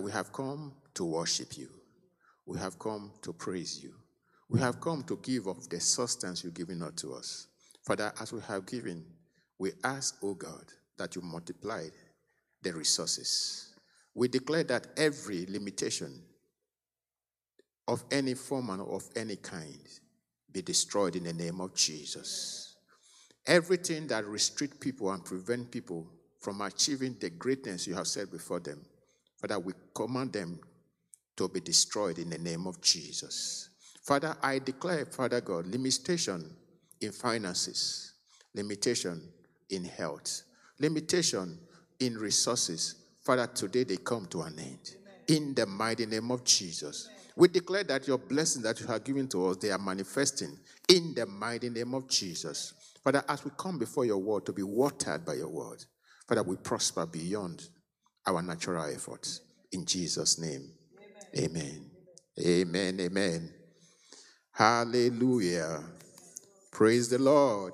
We have come to worship you. We have come to praise you. We have come to give of the substance you've given unto us. Father, as we have given, we ask, O oh God, that you multiply the resources. We declare that every limitation of any form and of any kind be destroyed in the name of Jesus. Everything that restrict people and prevent people from achieving the greatness you have set before them, Father, we command them to be destroyed in the name of Jesus. Father, I declare, Father God, limitation in finances, limitation in health, limitation in resources. Father, today they come to an end. In the mighty name of Jesus. We declare that your blessings that you have given to us, they are manifesting in the mighty name of Jesus. Father, as we come before your word to be watered by your word, Father, we prosper beyond our natural efforts. In Jesus' name, amen. Amen. Amen. Hallelujah. Praise the Lord.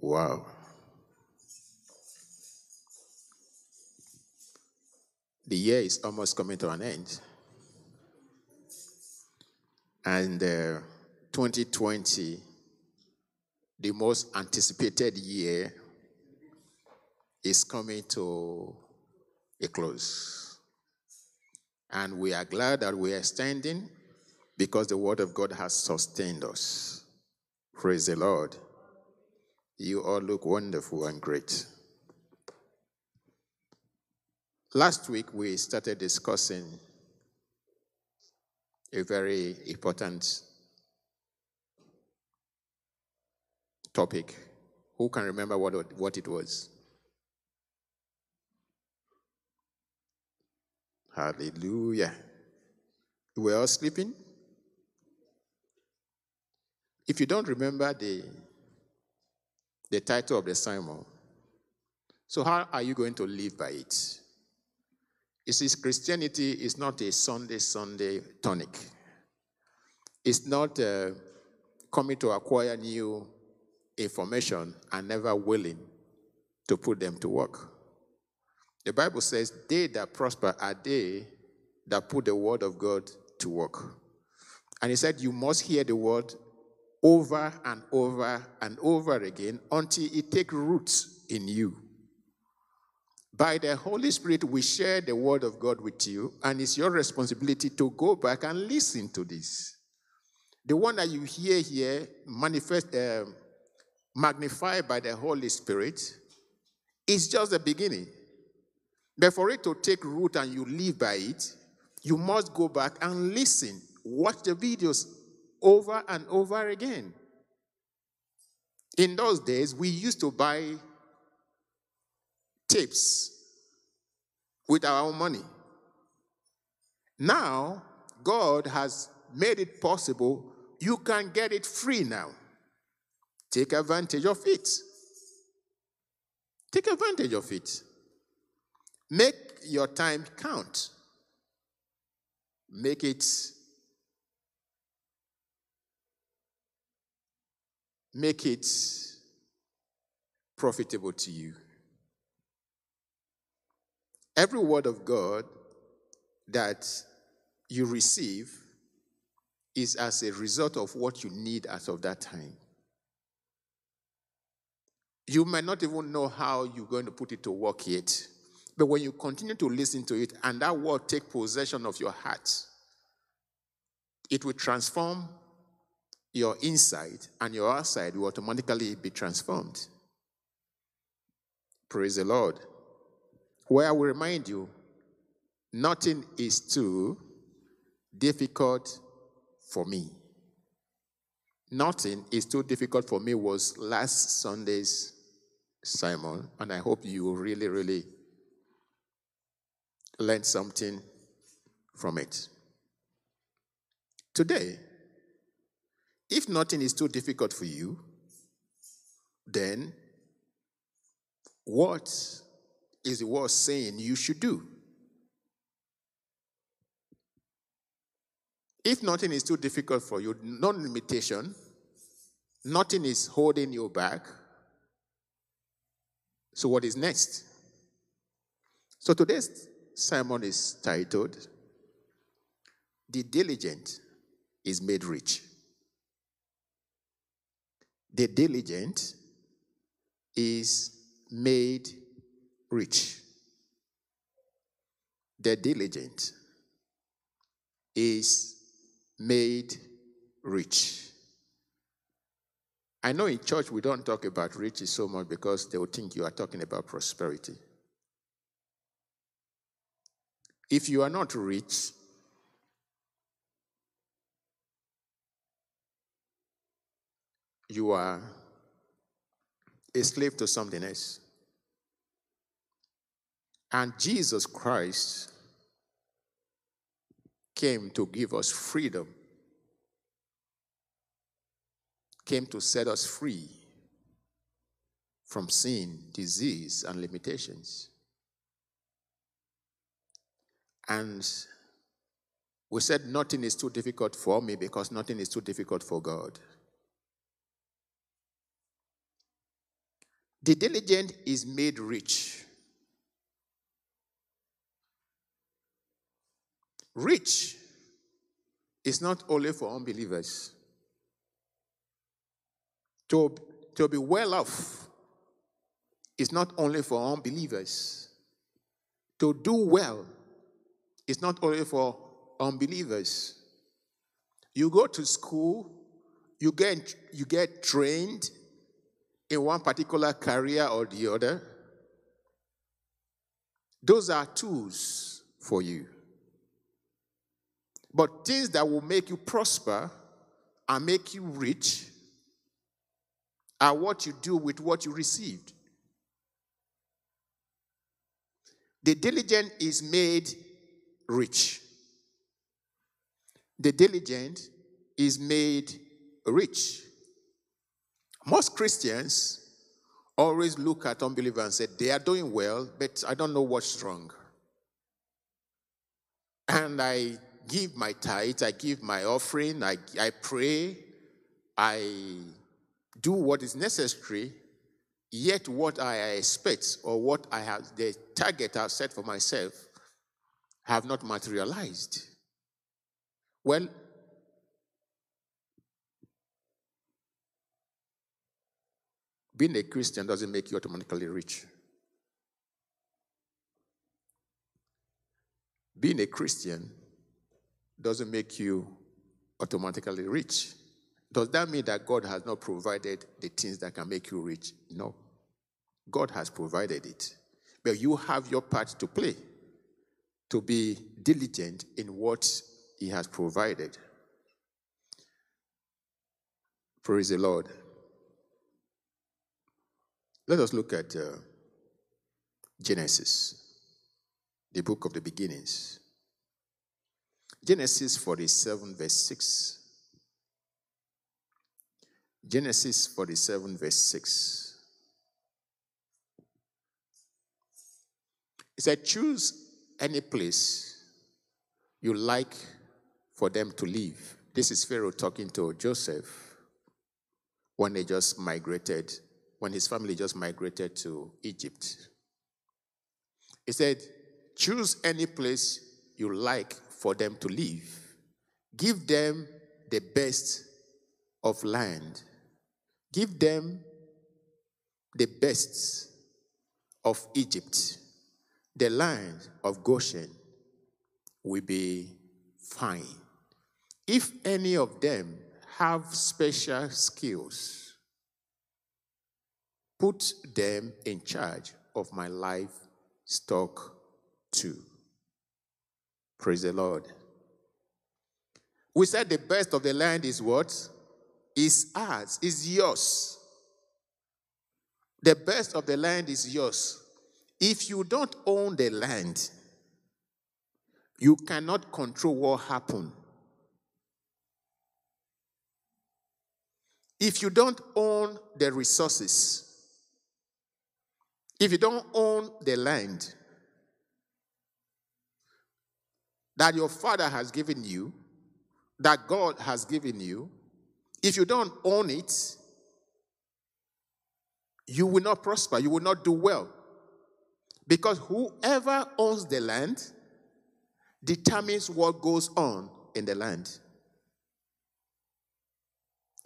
Wow. The year is almost coming to an end. And uh, 2020, the most anticipated year, is coming to a close. And we are glad that we are standing because the Word of God has sustained us. Praise the Lord. You all look wonderful and great. Last week, we started discussing a very important topic. Who can remember what, what it was? Hallelujah. We are all sleeping? If you don't remember the, the title of the sermon, so how are you going to live by it? You see, Christianity is not a Sunday, Sunday tonic. It's not uh, coming to acquire new information and never willing to put them to work. The Bible says, They that prosper are they that put the word of God to work. And he said, You must hear the word over and over and over again until it take roots in you. By the Holy Spirit, we share the word of God with you, and it's your responsibility to go back and listen to this. The one that you hear here, manifest, uh, magnified by the Holy Spirit, is just the beginning. But for it to take root and you live by it, you must go back and listen. Watch the videos over and over again. In those days, we used to buy tapes with our own money. Now, God has made it possible. You can get it free now. Take advantage of it. Take advantage of it. Make your time count. Make it make it profitable to you. Every word of God that you receive is as a result of what you need as of that time. You might not even know how you're going to put it to work yet. But when you continue to listen to it and that word take possession of your heart, it will transform your inside and your outside will automatically be transformed. Praise the Lord. Where I will remind you, nothing is too difficult for me. Nothing is too difficult for me was last Sunday's sermon, and I hope you really, really learned something from it. Today, if nothing is too difficult for you, then what is the word saying you should do. If nothing is too difficult for you, no limitation, nothing is holding you back. So, what is next? So today's sermon is titled, The Diligent is Made Rich. The diligent is made rich. The diligent is made rich. I know in church we don't talk about riches so much because they will think you are talking about prosperity. If you are not rich, you are a slave to something else. And Jesus Christ came to give us freedom, came to set us free from sin, disease, and limitations. And we said nothing is too difficult for me because nothing is too difficult for God. The diligent is made rich. Rich is not only for unbelievers. To, to be well off is not only for unbelievers. To do well is not only for unbelievers. You go to school, you get, you get trained, in one particular career or the other, those are tools for you. But things that will make you prosper and make you rich are what you do with what you received. The diligent is made rich. The diligent is made rich. Most Christians always look at unbelievers and say, they are doing well, but I don't know what's wrong. And I give my tithe, I give my offering, I, I pray, I do what is necessary, yet what I expect or what I have, the target I've set for myself, have not materialized. Well, Being a Christian doesn't make you automatically rich. Being a Christian doesn't make you automatically rich. Does that mean that God has not provided the things that can make you rich? No. God has provided it. But you have your part to play to be diligent in what He has provided. Praise the Lord. Let us look at uh, Genesis, the book of the beginnings. Genesis 47, verse 6. Genesis 47, verse 6. It said, Choose any place you like for them to live. This is Pharaoh talking to Joseph when they just migrated when his family just migrated to Egypt. He said, Choose any place you like for them to live. Give them the best of land. Give them the best of Egypt. The land of Goshen will be fine. If any of them have special skills, Put them in charge of my livestock too. Praise the Lord. We said the best of the land is what? Is ours, is yours. The best of the land is yours. If you don't own the land, you cannot control what happened. If you don't own the resources, if you don't own the land that your father has given you, that God has given you, if you don't own it, you will not prosper, you will not do well. Because whoever owns the land determines what goes on in the land.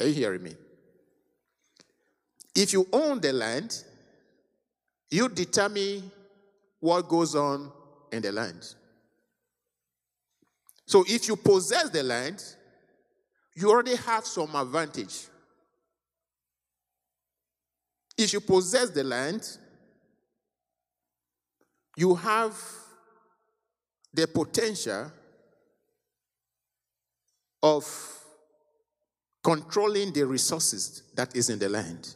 Are you hearing me? If you own the land, you determine what goes on in the land. So if you possess the land, you already have some advantage. If you possess the land, you have the potential of controlling the resources that is in the land.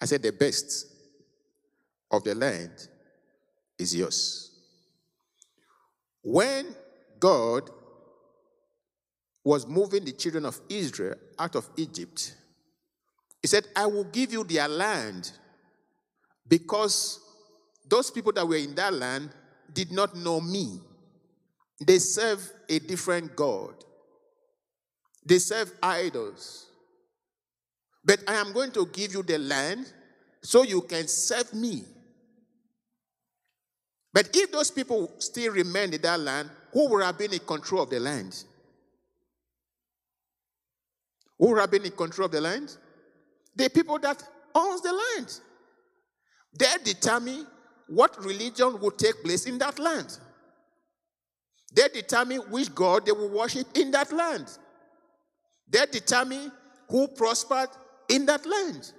I said the best of the land is yours. When God was moving the children of Israel out of Egypt, He said, I will give you their land because those people that were in that land did not know me. They serve a different God, they serve idols. But I am going to give you the land so you can serve me. But if those people still remain in that land, who would have been in control of the land? Who would have been in control of the land? The people that owns the land. They determine what religion will take place in that land. They determine which God they will worship in that land. They determine who prospered in that land.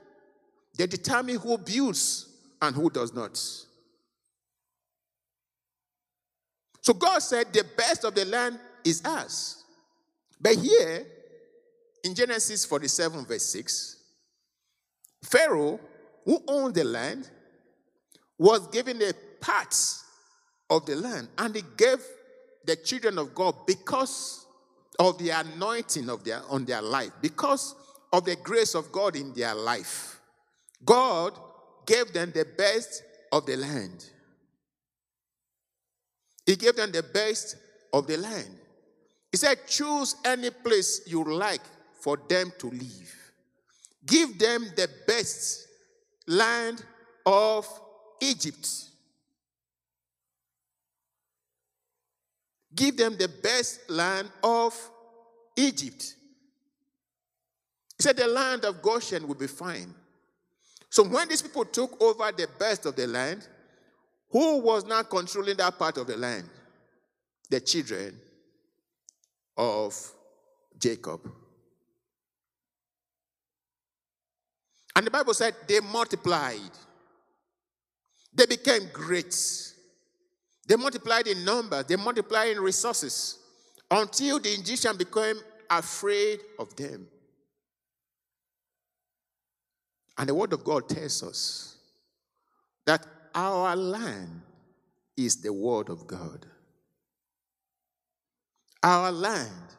They determine who builds and who does not. So God said, The best of the land is us. But here, in Genesis 47, verse 6, Pharaoh, who owned the land, was given a part of the land, and he gave the children of God because of the anointing of their on their life, because of the grace of God in their life. God gave them the best of the land. He gave them the best of the land. He said, Choose any place you like for them to live. Give them the best land of Egypt. Give them the best land of Egypt. He said, The land of Goshen will be fine. So when these people took over the best of the land, who was now controlling that part of the land? The children of Jacob. And the Bible said they multiplied. They became great. They multiplied in numbers, they multiplied in resources until the Egyptian became afraid of them. And the word of God tells us that our land is the word of God. Our land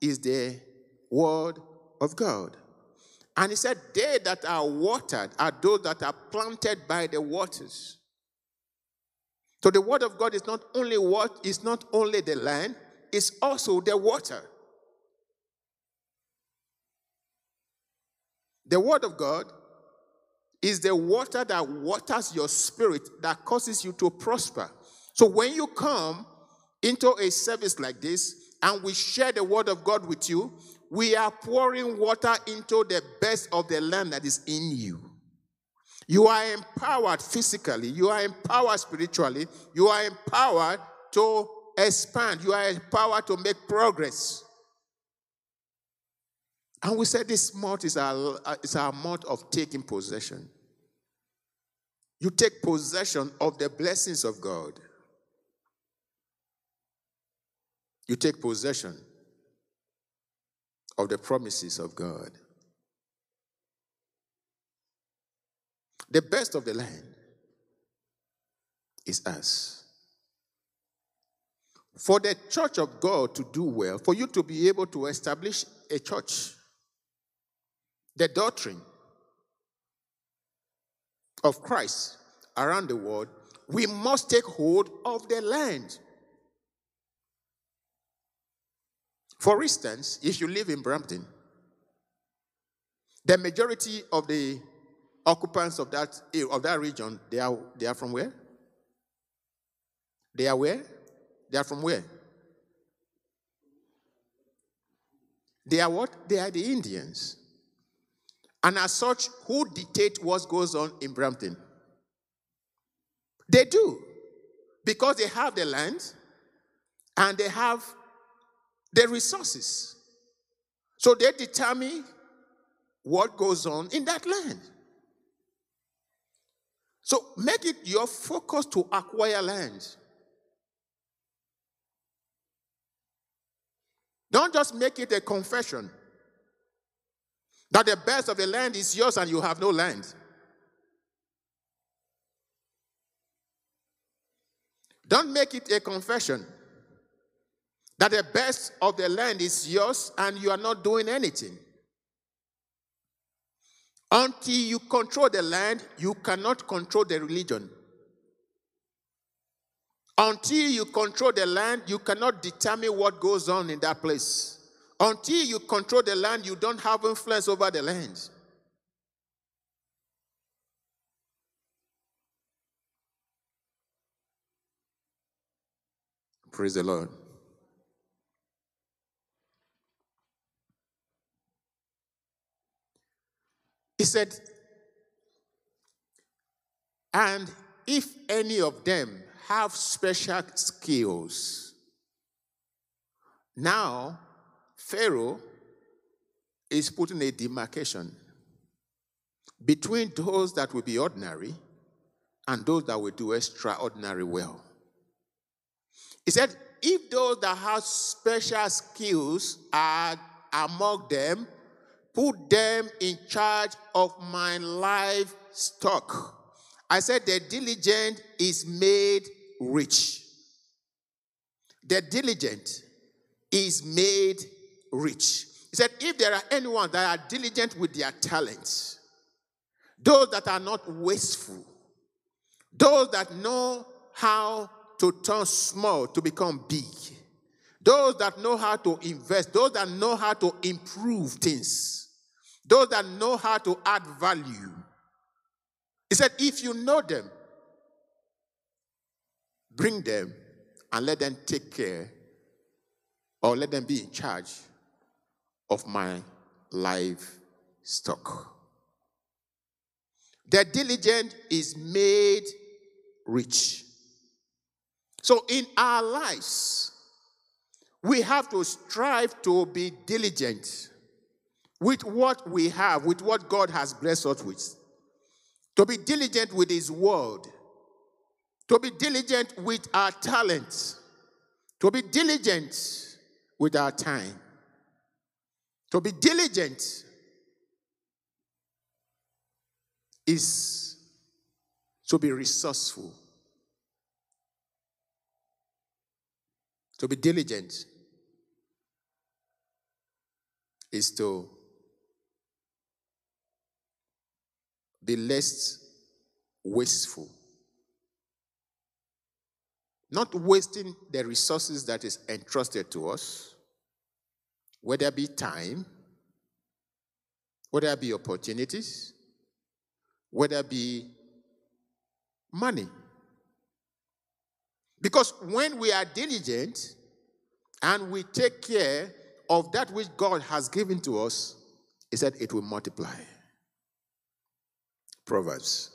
is the word of God. And he said, They that are watered are those that are planted by the waters. So the word of God is not only what is not only the land, it's also the water. The word of God is the water that waters your spirit that causes you to prosper. So when you come into a service like this and we share the word of God with you, we are pouring water into the best of the land that is in you. You are empowered physically, you are empowered spiritually, you are empowered to expand, you are empowered to make progress. And we said this month is our, uh, is our month of taking possession. You take possession of the blessings of God. You take possession of the promises of God. The best of the land is us. For the church of God to do well, for you to be able to establish a church, the doctrine of Christ around the world, we must take hold of the land. For instance, if you live in Brampton, the majority of the occupants of that, of that region, they are, they are from where? They are where? They are from where? They are what? They are the Indians. And as such, who dictate what goes on in Brampton? They do. Because they have the land and they have the resources. So they determine what goes on in that land. So make it your focus to acquire land. Don't just make it a confession that the best of the land is yours and you have no land. Don't make it a confession that the best of the land is yours and you are not doing anything. Until you control the land, you cannot control the religion. Until you control the land, you cannot determine what goes on in that place. Until you control the land, you don't have influence over the land. Praise the Lord. He said, and if any of them have special skills, now Pharaoh is putting a demarcation between those that will be ordinary and those that will do extraordinary well. He said, if those that have special skills are among them, put them in charge of my livestock. I said, the diligent is made rich. The diligent is made rich. He said, if there are anyone that are diligent with their talents, those that are not wasteful, those that know how to turn small to become big, those that know how to invest, those that know how to improve things, those that know how to add value. He said, if you know them, bring them and let them take care or let them be in charge of my livestock. The diligent is made rich. So in our lives, we have to strive to be diligent with what we have, with what God has blessed us with. To be diligent with His word. To be diligent with our talents. To be diligent with our time. To be diligent is to be resourceful. To be diligent is to be less wasteful. Not wasting the resources that is entrusted to us, whether it be time, whether it be opportunities, whether it be money. Because when we are diligent and we take care of that which God has given to us, He said it will multiply. Proverbs.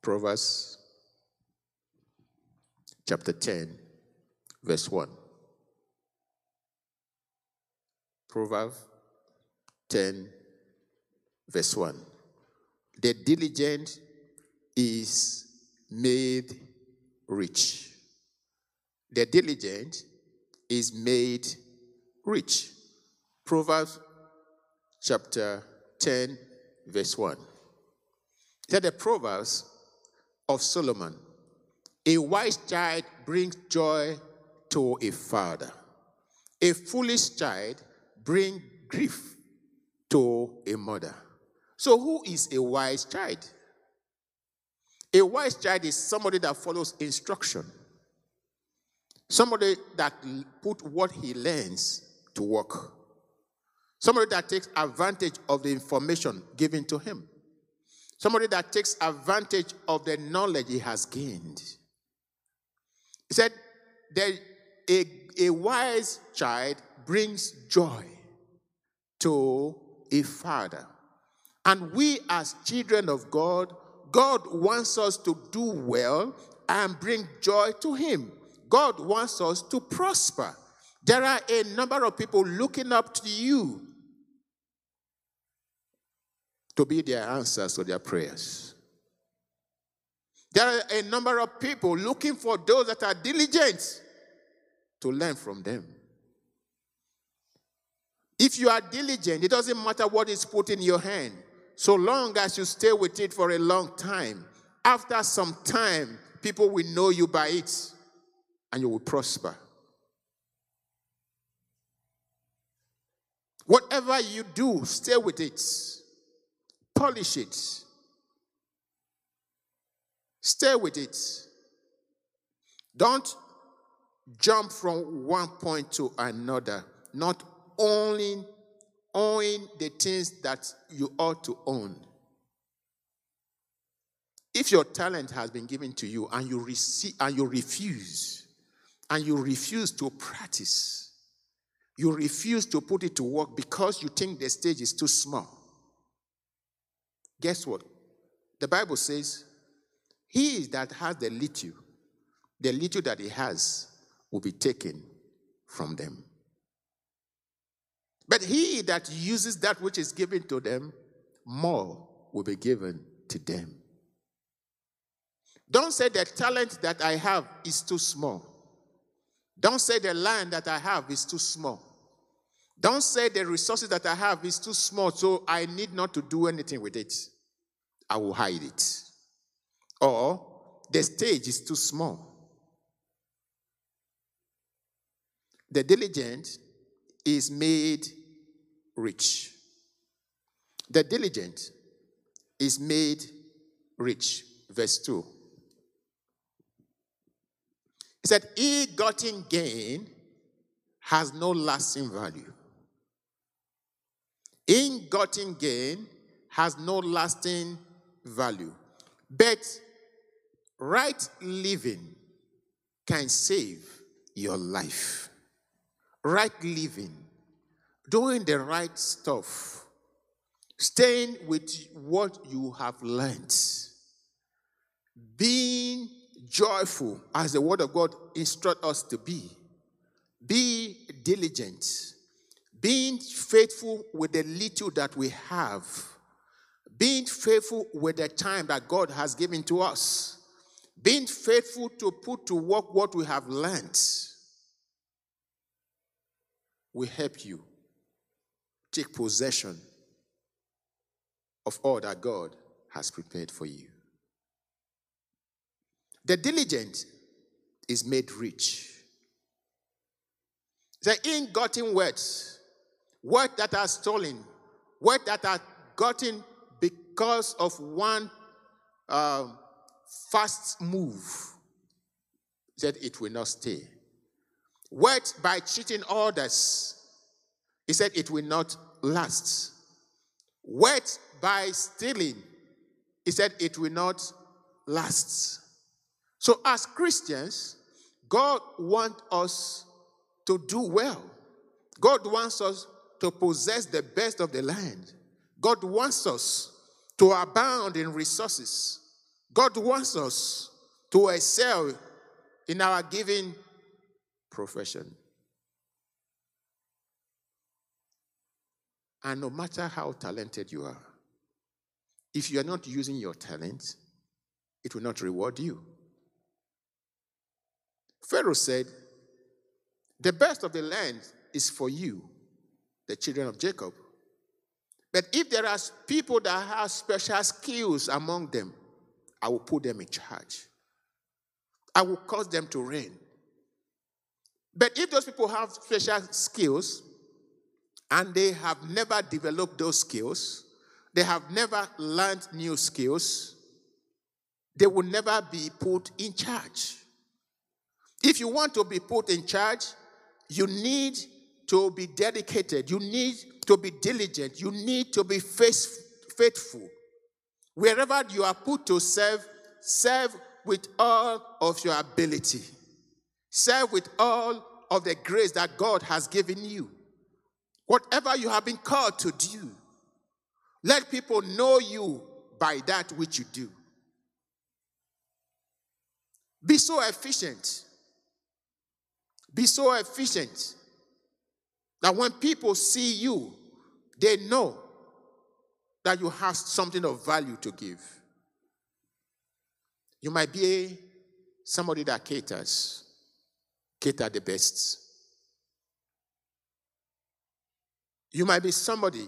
Proverbs chapter 10, verse 1. Proverbs 10, verse 1. The diligent is made rich. The diligent is made rich. Proverbs chapter 10, verse 1. He said, The Proverbs of Solomon A wise child brings joy to a father, a foolish child brings grief to a mother. So, who is a wise child? A wise child is somebody that follows instruction, somebody that put what he learns to work. Somebody that takes advantage of the information given to him. Somebody that takes advantage of the knowledge he has gained. He said, a, a wise child brings joy to a father. And we, as children of God, God wants us to do well and bring joy to Him. God wants us to prosper. There are a number of people looking up to you to be their answers to their prayers. There are a number of people looking for those that are diligent to learn from them. If you are diligent, it doesn't matter what is put in your hand, so long as you stay with it for a long time. After some time, people will know you by it and you will prosper. Whatever you do, stay with it, polish it, stay with it. Don't jump from one point to another, not only owning the things that you ought to own. If your talent has been given to you and you receive and you refuse, and you refuse to practice, you refuse to put it to work because you think the stage is too small. Guess what? The Bible says, He that has the little, the little that he has, will be taken from them. But he that uses that which is given to them, more will be given to them. Don't say the talent that I have is too small. Don't say the land that I have is too small. Don't say the resources that I have is too small, so I need not to do anything with it. I will hide it. Or the stage is too small. The diligent is made rich. The diligent is made rich. Verse 2. He said, Ill gotten gain has no lasting value. Ill gotten gain has no lasting value. But right living can save your life. Right living, doing the right stuff, staying with what you have learned, being joyful as the word of God instructs us to be, be diligent, being faithful with the little that we have, being faithful with the time that God has given to us, being faithful to put to work what we have learned will help you take possession of all that God has prepared for you. The diligent is made rich. The in-gotten words, words that are stolen, words that are gotten because of one uh, fast move, said it will not stay worked by cheating others, he said it will not last. Worked by stealing, he said it will not last. So, as Christians, God wants us to do well. God wants us to possess the best of the land. God wants us to abound in resources. God wants us to excel in our giving profession. And no matter how talented you are, if you are not using your talent, it will not reward you. Pharaoh said, The best of the land is for you, the children of Jacob. But if there are people that have special skills among them, I will put them in charge. I will cause them to reign. But if those people have special skills and they have never developed those skills, they have never learned new skills, they will never be put in charge. If you want to be put in charge, you need to be dedicated. You need to be diligent. You need to be faithful. Wherever you are put to serve, serve with all of your ability. Serve with all of the grace that God has given you. Whatever you have been called to do, let people know you by that which you do. Be so efficient. Be so efficient that when people see you, they know that you have something of value to give. You might be somebody that caters, cater the best. You might be somebody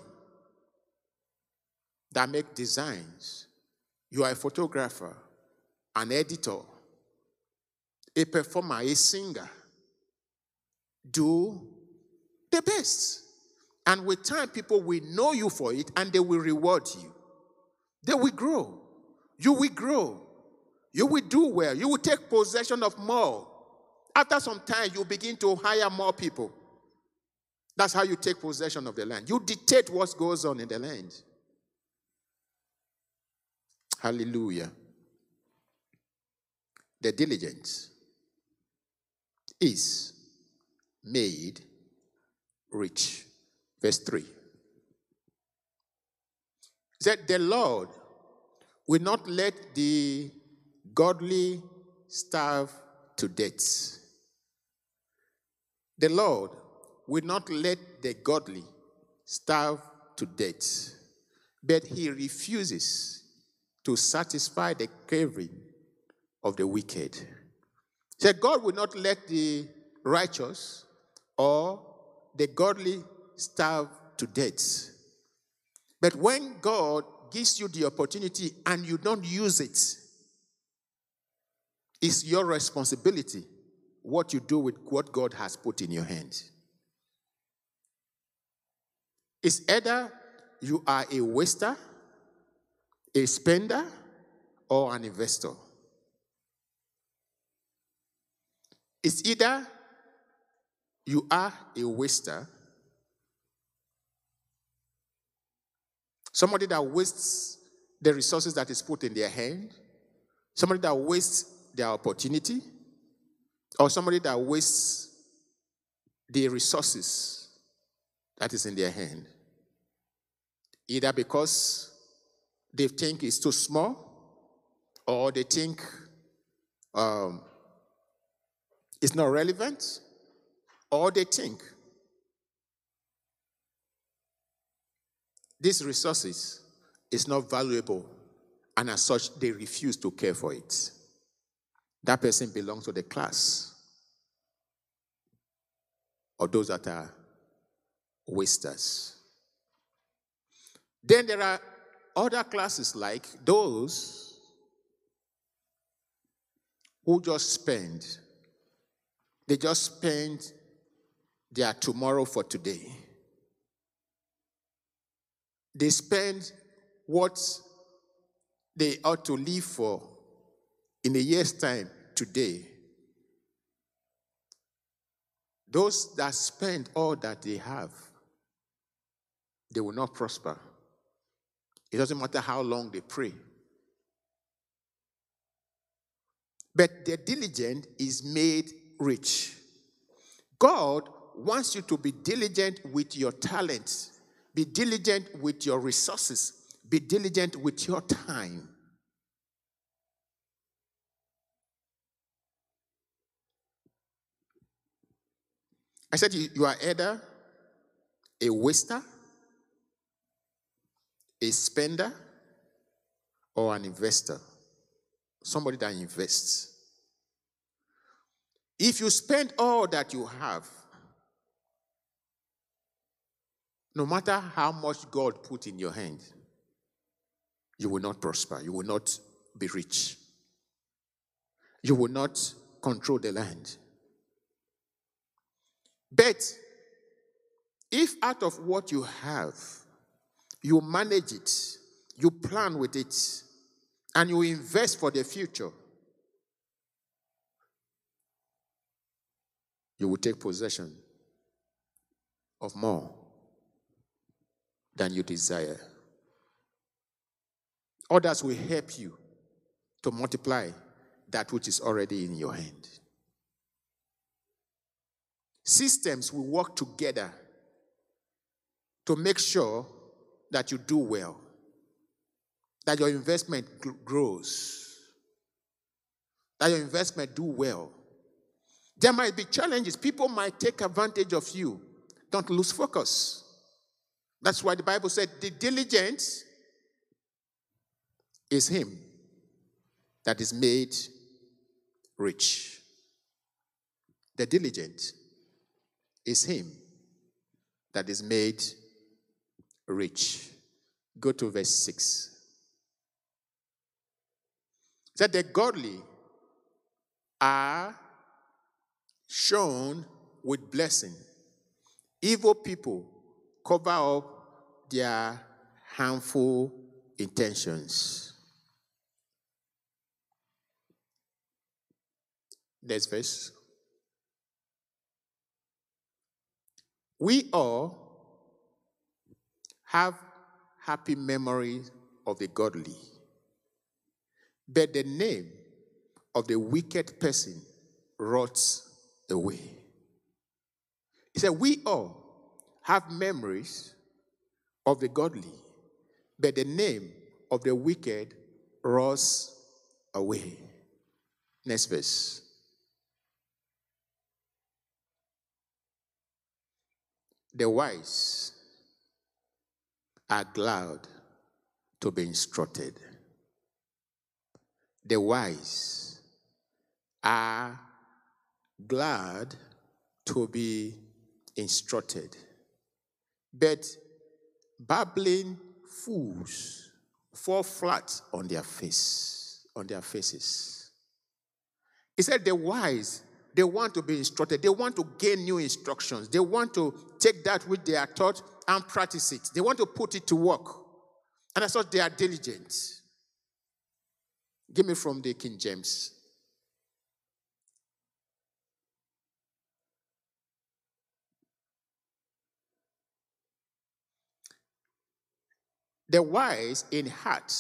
that make designs. You are a photographer, an editor, a performer, a singer. Do the best. And with time, people will know you for it and they will reward you. They will grow. You will grow. You will do well. You will take possession of more. After some time, you begin to hire more people. That's how you take possession of the land. You dictate what goes on in the land. Hallelujah. The diligence is made rich. Verse 3. said, The Lord will not let the godly starve to death. The Lord will not let the godly starve to death, but he refuses to satisfy the craving of the wicked. He said, God will not let the righteous or the godly starve to death. But when God gives you the opportunity and you don't use it, it's your responsibility what you do with what God has put in your hands. It's either you are a waster, a spender, or an investor. It's either you are a waster. Somebody that wastes the resources that is put in their hand, somebody that wastes their opportunity, or somebody that wastes the resources that is in their hand. Either because they think it's too small, or they think um, it's not relevant, or they think These resources is not valuable, and as such, they refuse to care for it. That person belongs to the class or those that are wasters. Then there are other classes like those who just spend, they just spend their tomorrow for today. They spend what they ought to live for in a year's time today. Those that spend all that they have, they will not prosper. It doesn't matter how long they pray. But the diligent is made rich. God wants you to be diligent with your talents be diligent with your resources. Be diligent with your time. I said you, are either a waster, a spender, or an investor. Somebody that invests. If you spend all that you have, No matter how much God put in your hand, you will not prosper. You will not be rich. You will not control the land. But if out of what you have, you manage it, you plan with it, and you invest for the future, you will take possession of more than you desire. Others will help you to multiply that which is already in your hand. Systems will work together to make sure that you do well, that your investment grows, that your investment do well. There might be challenges. People might take advantage of you. Don't lose focus. That's why the Bible said the diligence is him that is made rich. The diligent is him that is made rich. Go to verse 6. That the godly are shown with blessing. Evil people cover up their harmful intentions. Next verse. We all have happy memories of the godly, but the name of the wicked person rots away. He said, We all have memories of the godly, but the name of the wicked rots away. Next verse. The wise are glad to be instructed. The wise are glad to be instructed. But babbling fools fall flat on their face, on their faces. He said the wise they want to be instructed. They want to gain new instructions. They want to take that which they are taught and practice it. They want to put it to work. And that's what they are diligent. Give me from the King James. The wise in heart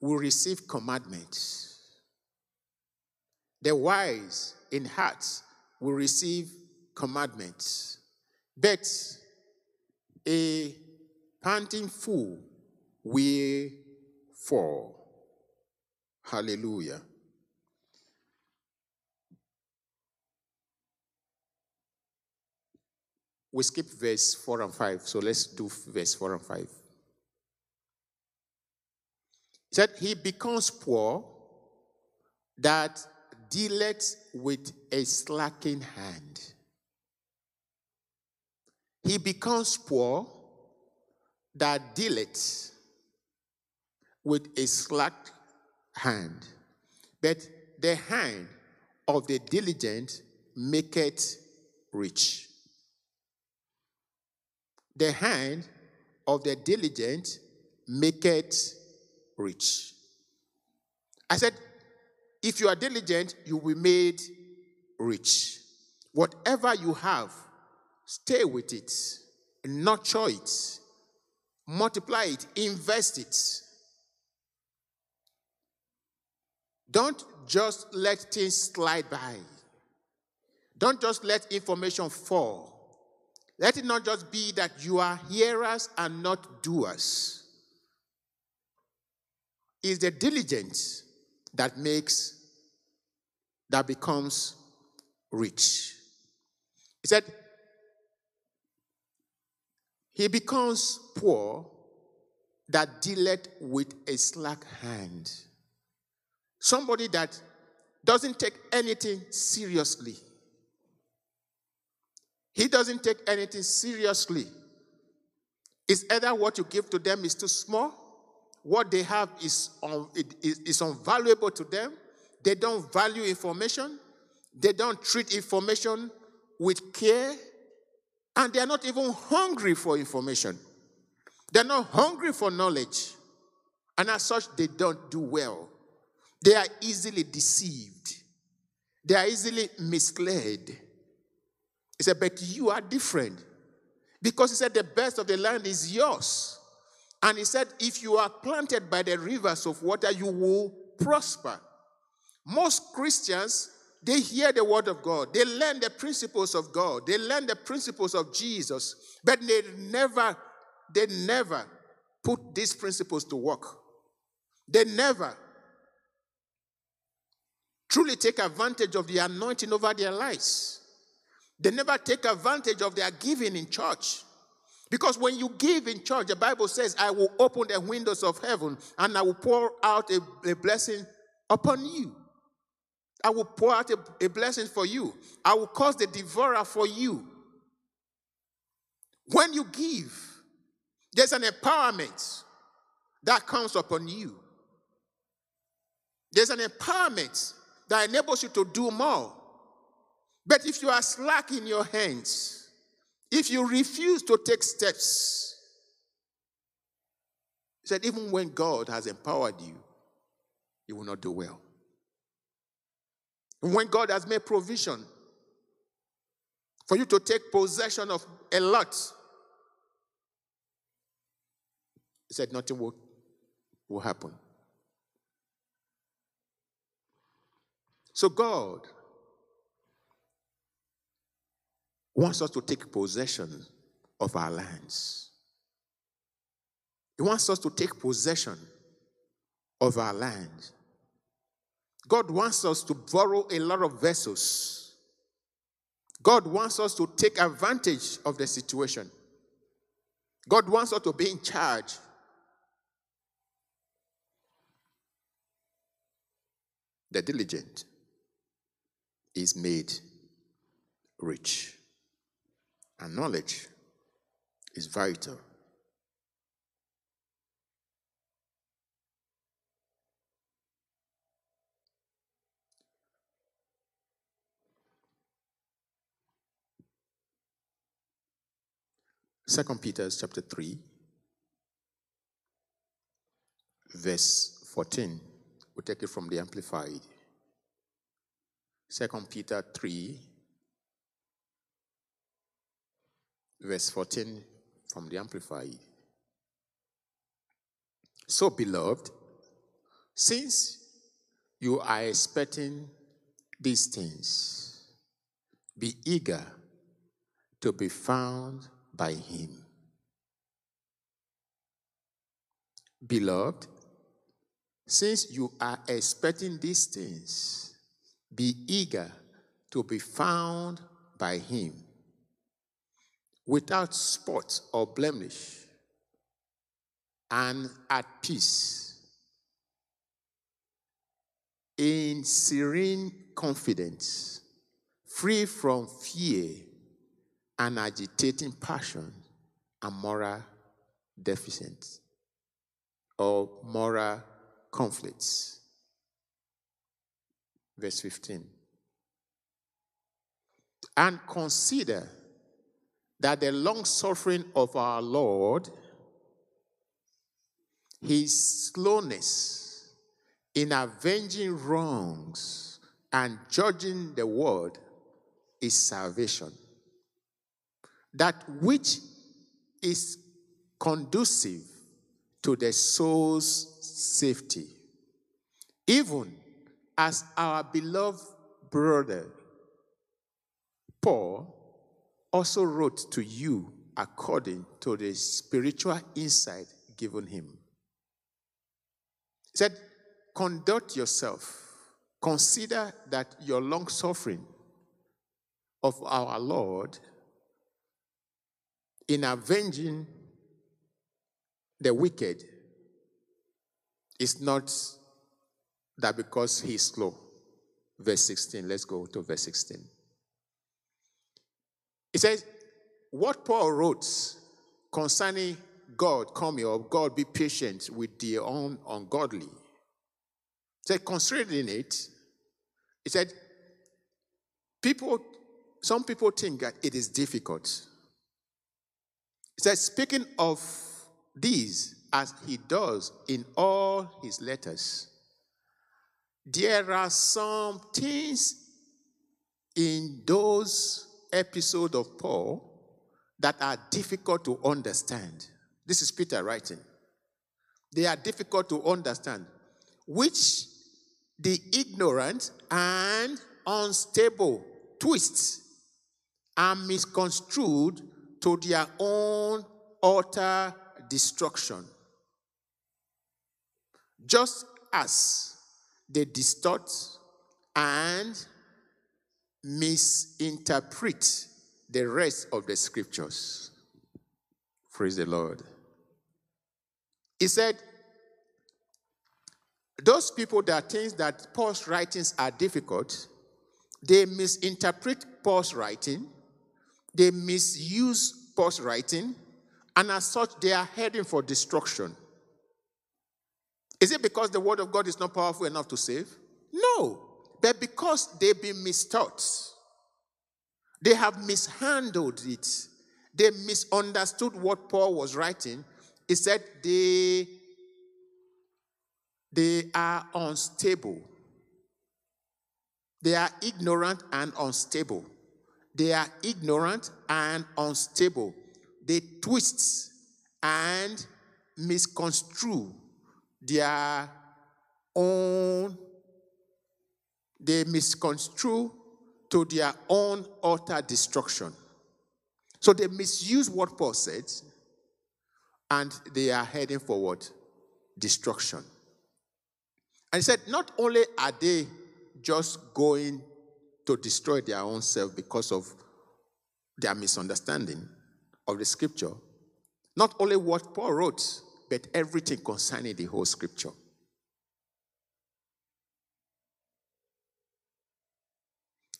will receive commandments. The wise in hearts will receive commandments. But a panting fool will fall. Hallelujah. We skip verse 4 and 5, so let's do verse 4 and 5. He said, He becomes poor that dealeth with a slacking hand. He becomes poor that dealeth with a slack hand. But the hand of the diligent maketh rich. The hand of the diligent maketh rich. I said, if you are diligent, you will be made rich. Whatever you have, stay with it, nurture it, multiply it, invest it. Don't just let things slide by. Don't just let information fall. Let it not just be that you are hearers and not doers. Is the diligence that makes, that becomes rich. He said, he becomes poor that dealeth with a slack hand. Somebody that doesn't take anything seriously. He doesn't take anything seriously. It's either what you give to them is too small what they have is, un, is, is unvaluable to them. They don't value information. They don't treat information with care. And they are not even hungry for information. They're not hungry for knowledge. And as such, they don't do well. They are easily deceived. They are easily misled. He said, but you are different. Because he said, The best of the land is yours. And he said, If you are planted by the rivers of water, you will prosper. Most Christians, they hear the word of God, they learn the principles of God, they learn the principles of Jesus, but they never, they never put these principles to work. They never truly take advantage of the anointing over their lives. They never take advantage of their giving in church. Because when you give in church, the Bible says, I will open the windows of heaven and I will pour out a, a blessing upon you. I will pour out a, a blessing for you. I will cause the devourer for you. When you give, there's an empowerment that comes upon you. There's an empowerment that enables you to do more. But if you are slack in your hands, if you refuse to take steps, he said, even when God has empowered you, you will not do well. When God has made provision for you to take possession of a lot, he said, nothing will, will happen. So God wants us to take possession of our lands. He wants us to take possession of our land. God wants us to borrow a lot of vessels. God wants us to take advantage of the situation. God wants us to be in charge. The diligent is made rich, and knowledge is vital. Second Peter chapter 3, verse 14. We'll take it from the Amplified. Second Peter 3, verse 14 from the Amplified. So, beloved, since you are expecting these things, be eager to be found by him. Beloved, since you are expecting these things, be eager to be found by him without spot or blemish and at peace in serene confidence, free from fear and agitating passion and moral deficiency or moral conflicts. Verse 15. And consider that the long suffering of our Lord, his slowness in avenging wrongs and judging the world, is salvation. That which is conducive to the soul's safety, even as our beloved brother Paul also wrote to you according to the spiritual insight given him. He said, Conduct yourself, consider that your long suffering of our Lord in avenging the wicked is not that because he's slow. Verse 16, let's go to verse 16. It says, What Paul wrote concerning God coming or God be patient with the un- ungodly. He said, considering it, he said, people, some people think that it is difficult. He says, speaking of these, as he does in all his letters, there are some things in those epistles of Paul that are difficult to understand. This is Peter writing. They are difficult to understand, which the ignorant and unstable twists and misconstrued to their own utter destruction. Just as they distort and misinterpret the rest of the scriptures. Praise the Lord. He said, those people that think that Paul's writings are difficult, they misinterpret Paul's writing, they misuse Paul's writing, and as such, they are heading for destruction. Is it because the word of God is not powerful enough to save? No, but because they've been mistaught. They have mishandled it. They misunderstood what Paul was writing. He said they, they are unstable. They are ignorant and unstable. They are ignorant and unstable. They twist and misconstrue their own, they misconstrue to their own utter destruction. So they misuse what Paul said, and they are heading forward destruction. And he said, not only are they just going to destroy their own self because of their misunderstanding of the scripture, not only what Paul wrote, but everything concerning the whole scripture.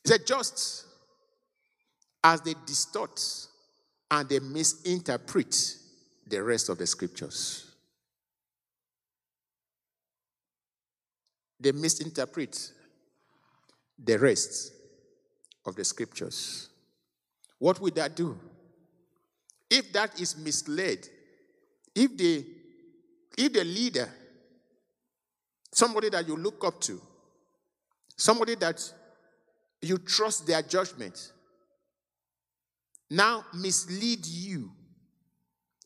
He said, just as they distort and they misinterpret the rest of the scriptures, they misinterpret the rest of the scriptures. What would that do? If that is misled, if the if the leader, somebody that you look up to, somebody that you trust their judgment, now mislead you,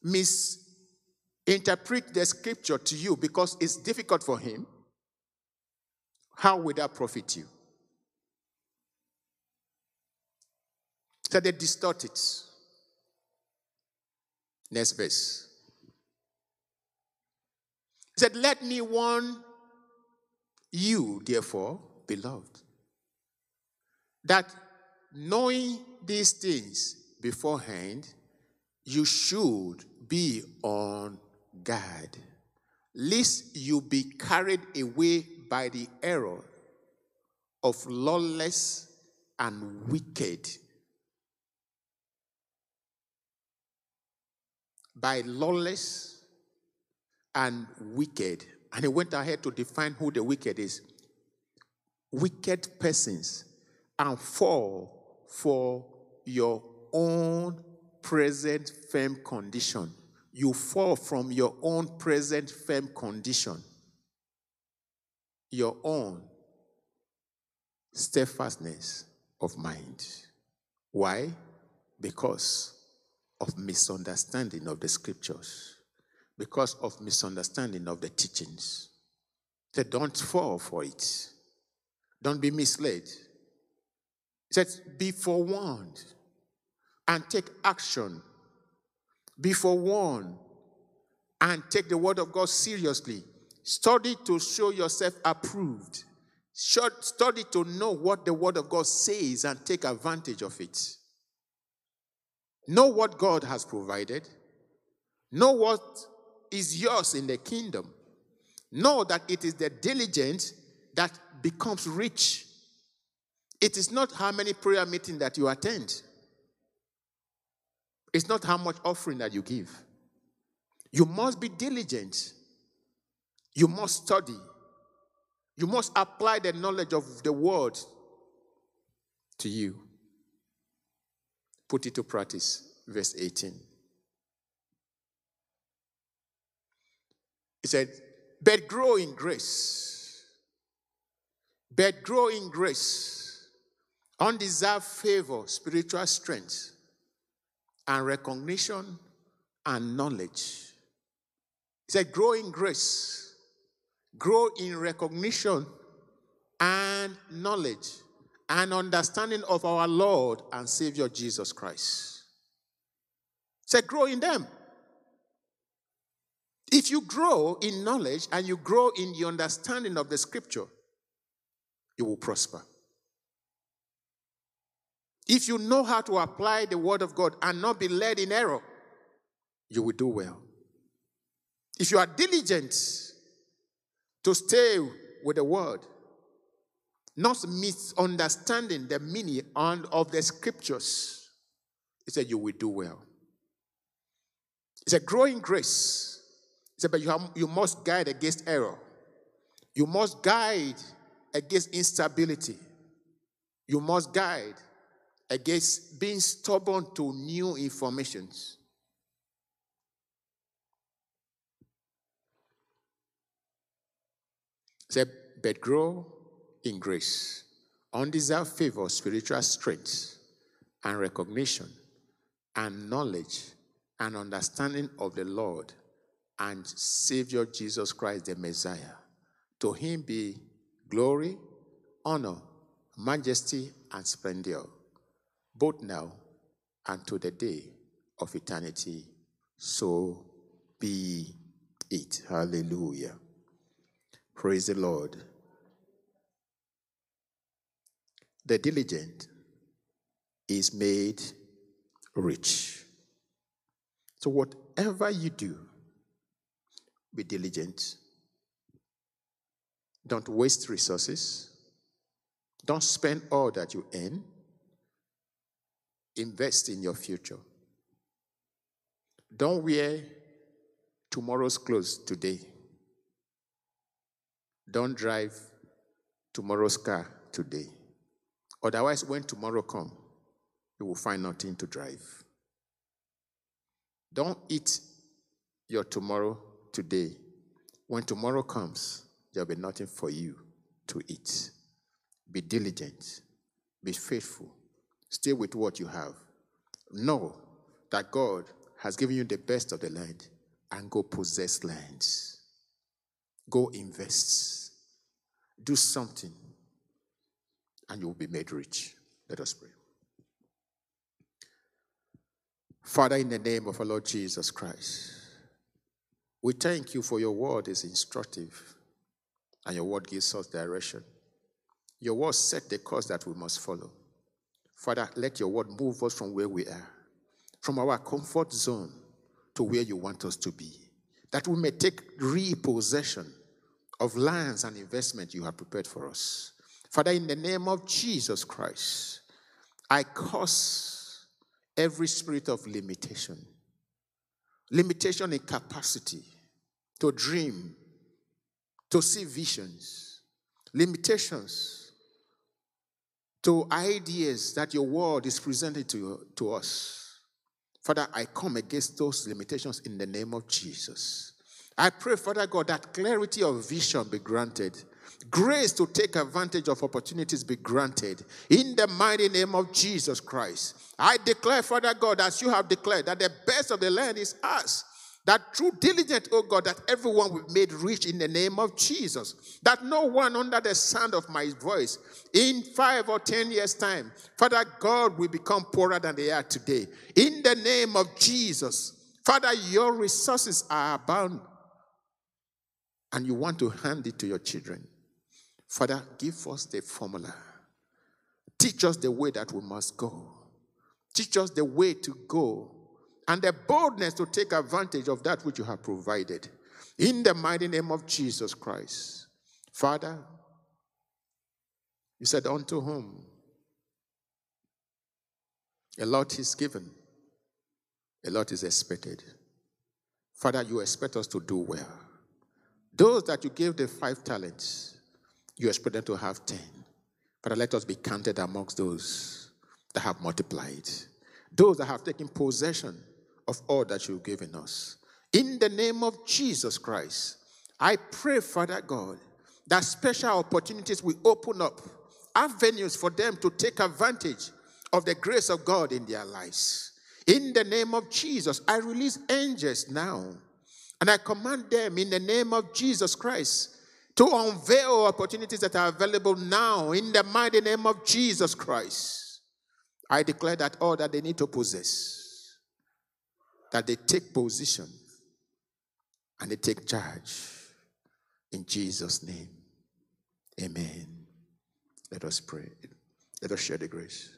misinterpret the scripture to you because it's difficult for him, how would that profit you? So they distort it. Next verse. He said, Let me warn you, therefore, beloved, that knowing these things beforehand, you should be on guard, lest you be carried away by the error of lawless and wicked. By lawless and wicked. And he went ahead to define who the wicked is. Wicked persons and fall for your own present firm condition. You fall from your own present firm condition. Your own steadfastness of mind. Why? Because of misunderstanding of the scriptures, because of misunderstanding of the teachings. They don't fall for it. Don't be misled. He says, Be forewarned and take action. Be forewarned and take the word of God seriously. Study to show yourself approved. Study to know what the word of God says and take advantage of it. Know what God has provided. Know what is yours in the kingdom. Know that it is the diligent that becomes rich. It is not how many prayer meetings that you attend. It's not how much offering that you give. You must be diligent. You must study. You must apply the knowledge of the word to you. Put it to practice. Verse 18. He said, But grow in grace. But grow in grace undeserved favor, spiritual strength, and recognition and knowledge. He said, grow in grace, grow in recognition and knowledge and understanding of our Lord and Savior Jesus Christ. He said, grow in them. If you grow in knowledge and you grow in the understanding of the scripture, you will prosper. If you know how to apply the word of God and not be led in error, you will do well. If you are diligent to stay with the word, not misunderstanding the meaning of the scriptures, he said, you will do well. It's a growing grace. He said, but you, have, you must guide against error. You must guide against instability. You must guide against being stubborn to new informations. Say, but grow in grace, undeserved favor, spiritual strength, and recognition, and knowledge, and understanding of the Lord and Savior Jesus Christ, the Messiah. To him be glory, honor, majesty, and splendor, both now and to the day of eternity. So be it. Hallelujah. Praise the Lord. The diligent is made rich. So, whatever you do, be diligent. Don't waste resources. Don't spend all that you earn. Invest in your future. Don't wear tomorrow's clothes today. Don't drive tomorrow's car today. Otherwise, when tomorrow comes, you will find nothing to drive. Don't eat your tomorrow today. When tomorrow comes, there'll be nothing for you to eat. Be diligent, be faithful, stay with what you have. Know that God has given you the best of the land and go possess lands. Go invest. Do something, and you will be made rich. Let us pray. Father, in the name of our Lord Jesus Christ, we thank you for your word is instructive and your word gives us direction. Your word set the course that we must follow. Father, let your word move us from where we are, from our comfort zone to where you want us to be, that we may take repossession of lands and investment you have prepared for us. Father, in the name of Jesus Christ, I curse every spirit of limitation, limitation in capacity to dream, to see visions, limitations to ideas that your word is presented to, to us. Father, I come against those limitations in the name of Jesus. I pray, Father God, that clarity of vision be granted. Grace to take advantage of opportunities be granted. In the mighty name of Jesus Christ. I declare, Father God, as you have declared, that the best of the land is us. That through diligence, oh God, that everyone will be made rich in the name of Jesus. That no one under the sound of my voice in five or ten years' time, Father God, will become poorer than they are today. In the name of Jesus. Father, your resources are abound and you want to hand it to your children. Father, give us the formula. Teach us the way that we must go. Teach us the way to go and the boldness to take advantage of that which you have provided. In the mighty name of Jesus Christ. Father, you said, Unto whom a lot is given, a lot is expected. Father, you expect us to do well. Those that you gave the five talents, you expect them to have ten. Father, let us be counted amongst those that have multiplied, those that have taken possession of all that you've given us. In the name of Jesus Christ, I pray, Father God, that special opportunities will open up avenues for them to take advantage of the grace of God in their lives. In the name of Jesus, I release angels now. And I command them in the name of Jesus Christ to unveil opportunities that are available now in the mighty name of Jesus Christ. I declare that all that they need to possess, that they take position and they take charge. In Jesus' name, amen. Let us pray. Let us share the grace.